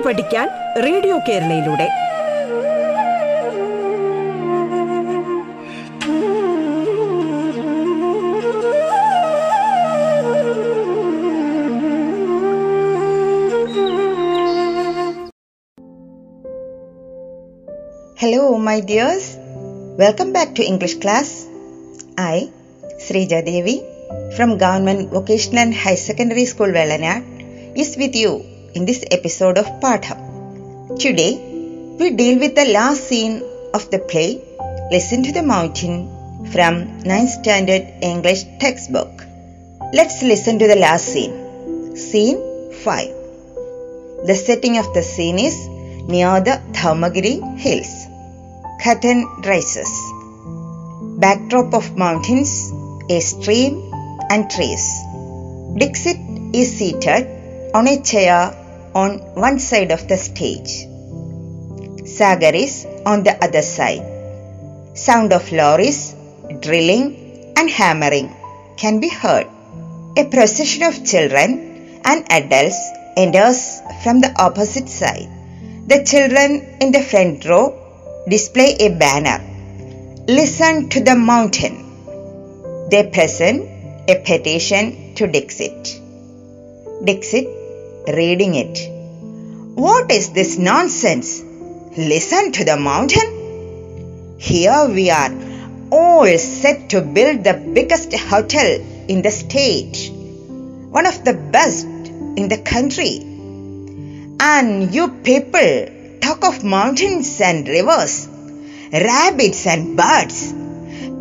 പാട്ട് പഠിക്കാൻ radio കേരളയിലൂടെ. Hello my dears welcome back to English class I Sreejadevi from government vocational and higher secondary school Vellanad is with you in this episode of Patham. Today, we deal with the last scene of the play Listen to the Mountain from 9th Standard English textbook. Let's listen to the last scene. Scene 5. The setting of the scene is near the Dharmagiri hills. Curtain rises. Backdrop of mountains, a stream, and trees. Dixit is seated on a chair on one side of the stage. Sagar is on the other side. Sound of lorries, drilling, and hammering can be heard. A procession of children and adults enters from the opposite side. The children in the front row display a banner. Listen to the mountain. They present a petition to Dixit. Dixit reading it. What is this nonsense? Listen to the mountain? Here we are, all set to build the biggest hotel in the state, one of the best in the country. And you people talk of mountains and rivers, rabbits and birds.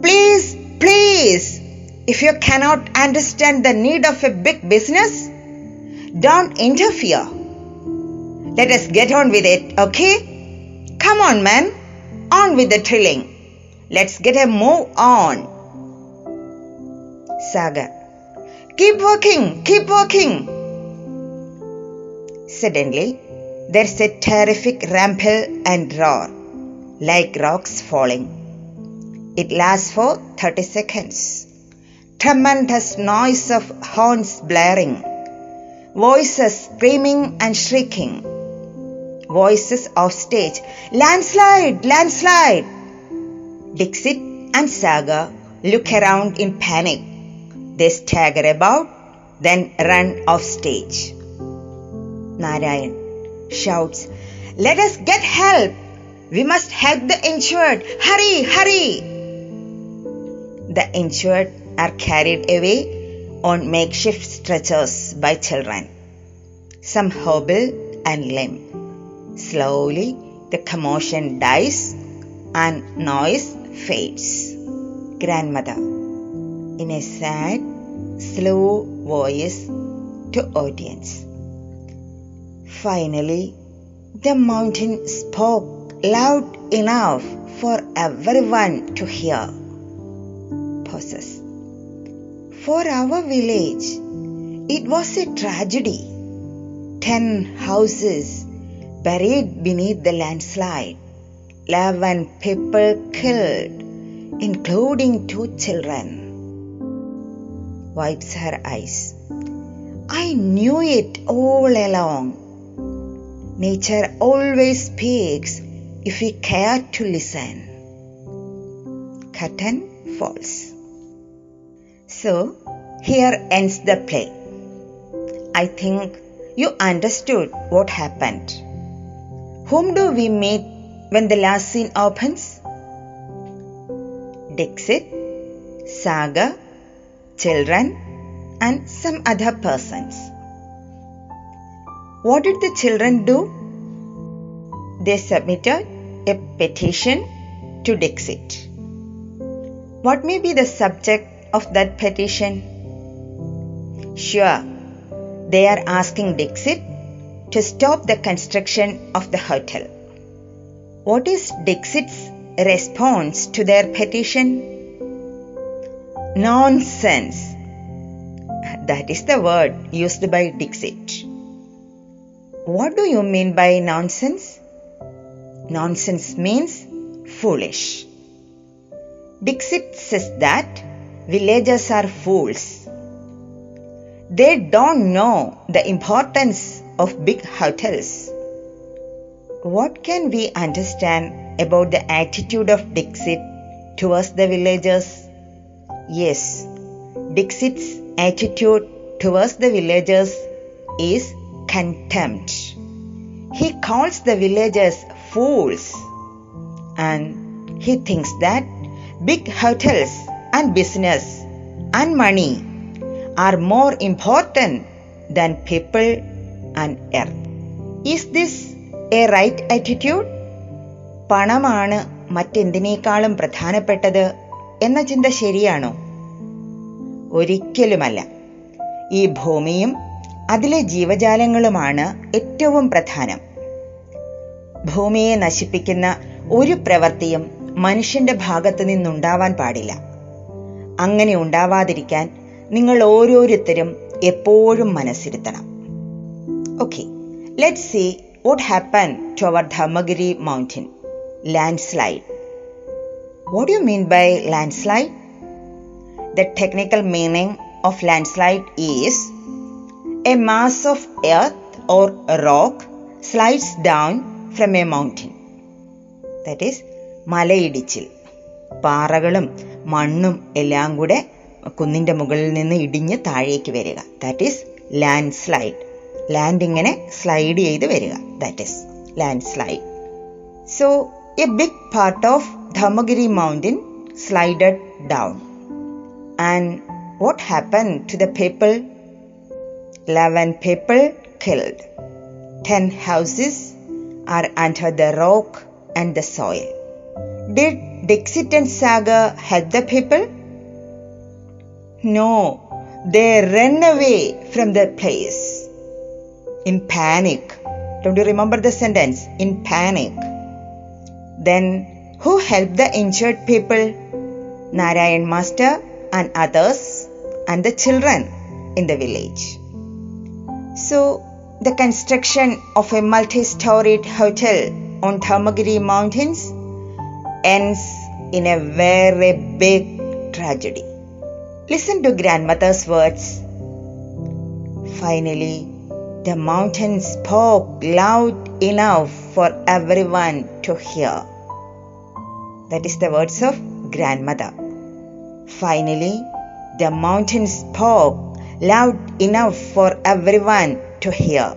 Please, please, if you cannot understand the need of a big business, don't interfere. Let us get on with it, okay? Come on, man, on with the drilling. Let's get a move on. Sagar. Keep working, keep working. Suddenly, there's a terrific rumble and roar, like rocks falling. It lasts for 30 seconds. Tremendous noise of horns blaring, voices screaming and shrieking, voices off stage, landslide, landslide. Dixit and Sagar look around in panic. They stagger about, then run off stage. Narayan shouts, Let us get help! We must help the injured! Hurry, hurry! The injured are carried away on makeshift stretchers by children. Some hobble and limp. Slowly, the commotion dies and noise fades. Grandmother, in a sad, slow voice to audience. Finally, the mountain spoke loud enough for everyone to hear. Pauses. For our village, it was a tragedy. Ten houses buried beneath the landslide. Eleven people killed, including two children. Wipes her eyes. I knew it all along. Nature always speaks if we care to listen. Curtain falls. So, here ends the play. I think you understood what happened. Whom do we meet when the last scene opens? Dixit, Sagar, children, and some other persons. What did the children do? They submitted a petition to Dixit. What may be the subject of that petition? Sure, they are asking Dixit to stop the construction of the hotel. What is Dixit's response to their petition? Nonsense. That is the word used by Dixit. What do you mean by nonsense? Nonsense means foolish. Dixit says that villagers are fools. They don't know the importance of big hotels. what can we understand about the attitude of Dixit towards the villagers? Yes, Dixit's attitude towards the villagers is contempt. He calls the villagers fools and he thinks that big hotels and business and money are more important than people and earth. Is this a right attitude? പണമാണ് മറ്റെന്തിനേക്കാളും പ്രധാനപ്പെട്ടത് എന്ന ചിന്ത ശരിയാണോ ഒരിക്കലുമല്ല ഈ ഭൂമിയും അതിലെ ജീവജാലങ്ങളുമാണ് ഏറ്റവും പ്രധാനം ഭൂമിയെ നശിപ്പിക്കുന്ന ഒരു പ്രവൃത്തിയും മനുഷ്യന്റെ ഭാഗത്തു നിന്നുണ്ടാവാൻ പാടില്ല അങ്ങനെ ഉണ്ടാവാതിരിക്കാൻ നിങ്ങൾ ഓരോരുത്തരും എപ്പോഴും മനസ്സിരുത്തണം. Okay let see what happen to our Dharmagiri mountain landslide what you mean by landslide the technical meaning of landslide is a mass of earth or rock slides down from a mountain that is മലയിടിച്ചിൽ. പാറകളും മണ്ണും എല്ലാം കൂടെ കുന്നിന്റെ മുകളിൽ നിന്ന് ഇടിഞ്ഞ് താഴേക്ക് വരിക. That is landslide land ഇങ്ങനെ സ്ലൈഡ് ചെയ്ത് വരിക. That is landslide so a big part of Dharmagiri mountain slided down and what happen to the people eleven people killed ten houses are under the rock and the soil. Did Dixit and help the people? No, they ran away from the place in panic. Don't you remember the sentence? In panic. Then, who helped the injured people? Narayan Master and others, and the children in the village. So, the construction of a multi storied hotel on Dharmagiri Mountains ends in a very big tragedy. Listen to grandmother's words. Finally, the mountain spoke loud enough for everyone to hear. That is the words of grandmother. Finally, the mountain spoke loud enough for everyone to hear.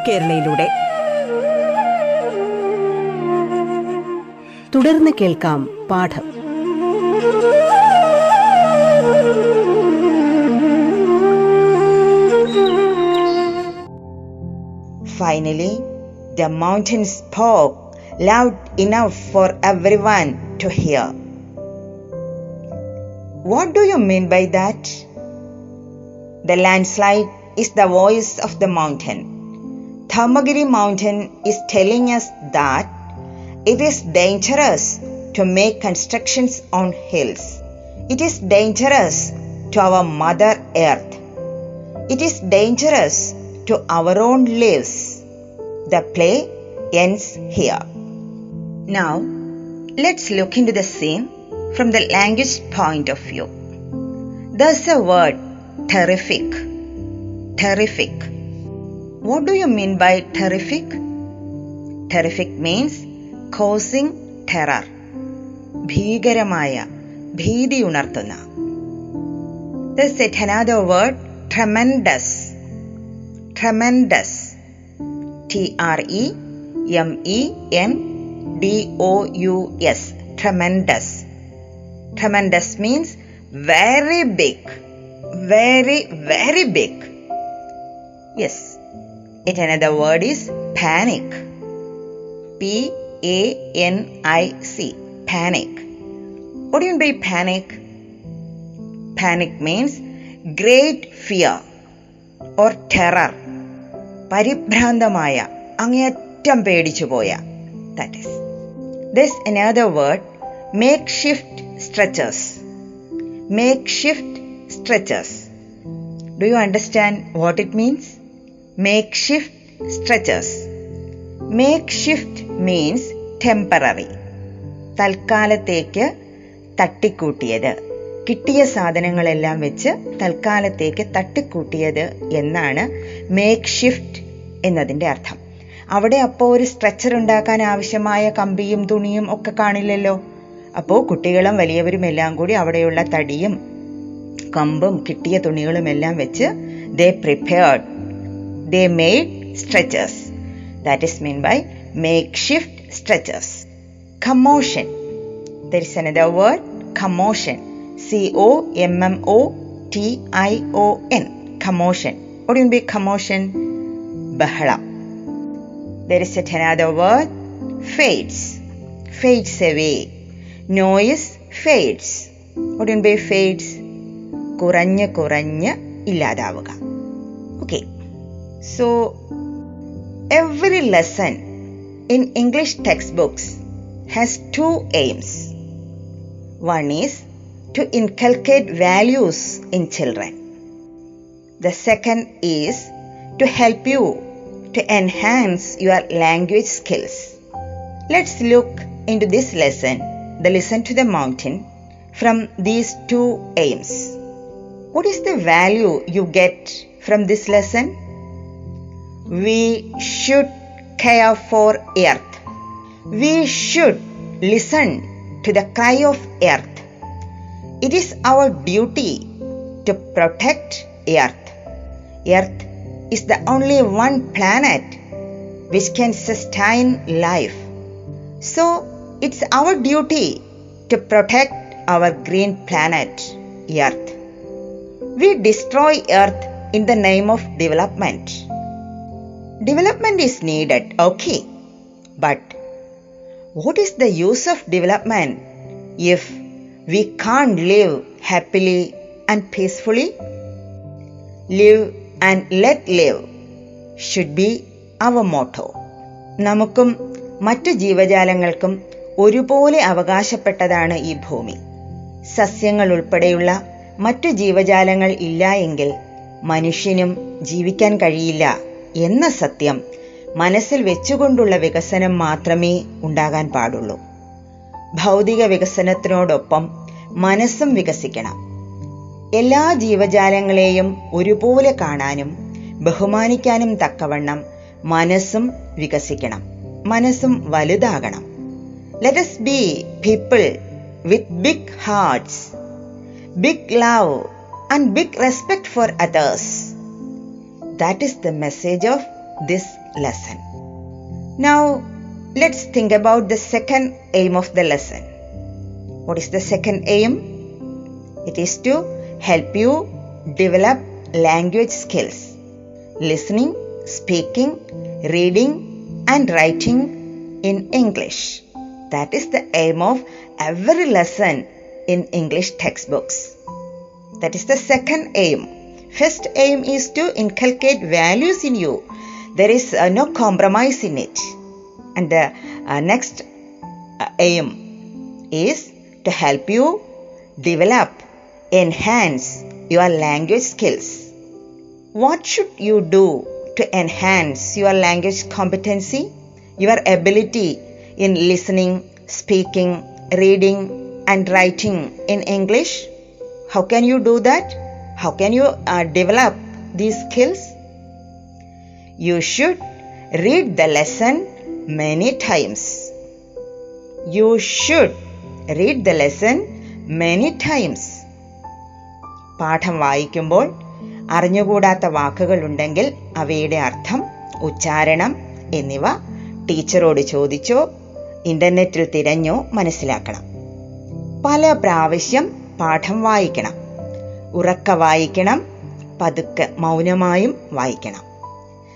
കേരളയിലൂടെ തുടർന്ന് കേൾക്കാം പാഠം Finally, the mountain spoke loud enough for everyone to hear. What do you mean by that? The landslide is the voice of the mountain. Dharmagiri mountain is telling us that it is dangerous to make constructions on hills. It is dangerous to our mother earth. It is dangerous to our own lives. The play ends here. Now, let's look into the scene from the language point of view. There's a word terrific. Terrific. What do you mean by terrific? Terrific means causing terror. ഭീകരമായ ഭീതി ഉണർത്തുന്ന There's yet another word tremendous. Tremendous. T R E M E N D O U S. Tremendous. Tremendous means very big. Very, very big. Yes. Yet another word is panic. P A N I C. Panic. What do you mean by panic? Panic means great fear or terror. പരിഭ്രാന്തമായ അങ്ങേയറ്റം പേടിച്ചു പോയ that is this another word makeshift stretchers makeshift stretchers do you understand what it means makeshift stretchers makeshift means temporary തൽക്കാലത്തേക്ക് തട്ടിക്കൂട്ടിയത്. കിട്ടിയ സാധനങ്ങളെല്ലാം വെച്ച് തൽക്കാലത്തേക്ക് തട്ടിക്കൂട്ടിയത് എന്നാണ് മേക്ക് ഷിഫ്റ്റ് എന്നതിന്റെ അർത്ഥം. അവിടെ അപ്പോൾ ഒരു സ്ട്രെച്ചർ ഉണ്ടാക്കാൻ ആവശ്യമായ കമ്പിയും തുണിയും ഒക്കെ കാണില്ലല്ലോ. അപ്പോൾ കുട്ടികളും വലിയവരും എല്ലാം കൂടി അവിടെയുള്ള തടിയും കമ്പും കിട്ടിയ തുണികളും എല്ലാം വെച്ച് they prepared they made stretchers that is mean by make shift stretchers കമോഷൻ there is another word കമോഷൻ C O M M O T I O N കമോഷൻ what do you mean by commotion ബഹളം there is yet another word fades fades away noise fades what do you mean by fades കുറഞ്ഞ് കുറഞ്ഞ് ഇല്ലാതാവുക okay so, every lesson in English textbooks has two aims. One is to inculcate values in children, the second is to help you to enhance your language skills. Let's look into this lesson, the Listen to the Mountain, from these two aims. What is the value you get from this lesson? We should care for earth. We should listen to the cry of earth. It is our duty to protect Earth. Earth is the only one planet which can sustain life. So, it's our duty to protect our green planet, Earth. We destroy Earth in the name of development. Development is needed okay but what is the use of development if we can live happily and peacefully live and let live should be our motto നമുക്കും മറ്റു ജീവജാലങ്ങൾക്കും ഒരുപോലെ അവകാശപ്പെട്ടതാണ് ഈ ഭൂമി. സസ്യങ്ങൾ ഉൾപ്പെടെയുള്ള മറ്റു ജീവജാലങ്ങൾ ഇല്ല എങ്കിൽ മനുഷ്യനും ജീവിക്കാൻ കഴിയില്ല. എന്ന സത്യം മനസ്സിൽ വെച്ചുകൊണ്ടുള്ള വികസനം മാത്രമേ ഉണ്ടാകാൻ പാടുള്ളൂ. ഭൗതിക വികസനത്തിനോടൊപ്പം മനസ്സും വികസിക്കണം. എല്ലാ ജീവജാലങ്ങളെയും ഒരുപോലെ കാണാനും ബഹുമാനിക്കാനും തക്കവണ്ണം മനസ്സും വികസിക്കണം. മനസ്സും വലുതാകണം. Let's be people with big hearts big love and big respect for others That is the message of this lesson. Now, let's think about the second aim of the lesson. What is the second aim? It is to help you develop language skills. Listening, speaking, reading, and writing in English. That is the aim of every lesson in English textbooks. That is the second aim. First aim is to inculcate values in you. There is uh, no compromise in it. And the uh, next uh, aim is to help you develop enhance your language skills. What should you do to enhance your language competency? Your ability in listening speaking reading and writing in english? How can you do that how can you uh, develop these skills you should read the lesson many times. You should read the lesson many times. പാഠം വായിക്കുമ്പോൾ അറിഞ്ഞുകൂടാത്ത വാക്കുകൾ ഉണ്ടെങ്കിൽ അവയുടെ അർത്ഥം ഉച്ചാരണം എന്നിവ ടീച്ചറോട് ചോദിച്ചോ ഇന്റർനെറ്റിൽ തിരഞ്ഞോ മനസ്സിലാക്കണം പല പ്രാവശ്യം പാഠം വായിക്കണം ഉറക്ക വായിക്കണം പതുക്കെ മൗനമായും വായിക്കണം.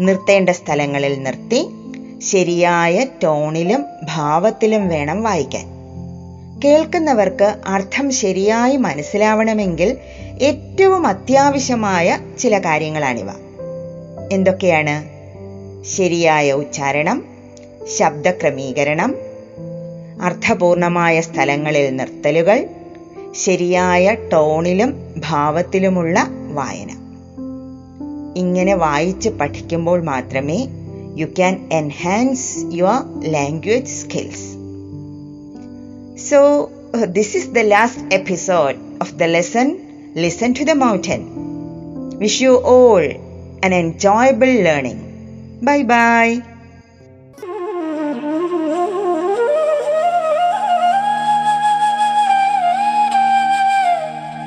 നിർത്തേണ്ട സ്ഥലങ്ങളിൽ നിർത്തി ശരിയായ ടോണിലും ഭാവത്തിലും വേണം വായിക്കാൻ. കേൾക്കുന്നവർക്ക് അർത്ഥം ശരിയായി മനസ്സിലാവണമെങ്കിൽ ഏറ്റവും അത്യാവശ്യമായ ചില കാര്യങ്ങളാണിവ. എന്തൊക്കെയാണ്? ശരിയായ ഉച്ചാരണം ശബ്ദക്രമീകരണം അർത്ഥപൂർണമായ സ്ഥലങ്ങളിൽ നിർത്തലുകൾ ശരിയായ ടോണിലും ഭാവത്തിലുമുള്ള വായന ഇങ്ങനെ വായിച്ച് പഠിക്കുമ്പോൾ മാത്രമേ you can enhance your language skills so this is the last episode of the lesson listen to the mountain wish you all an enjoyable learning. Bye bye.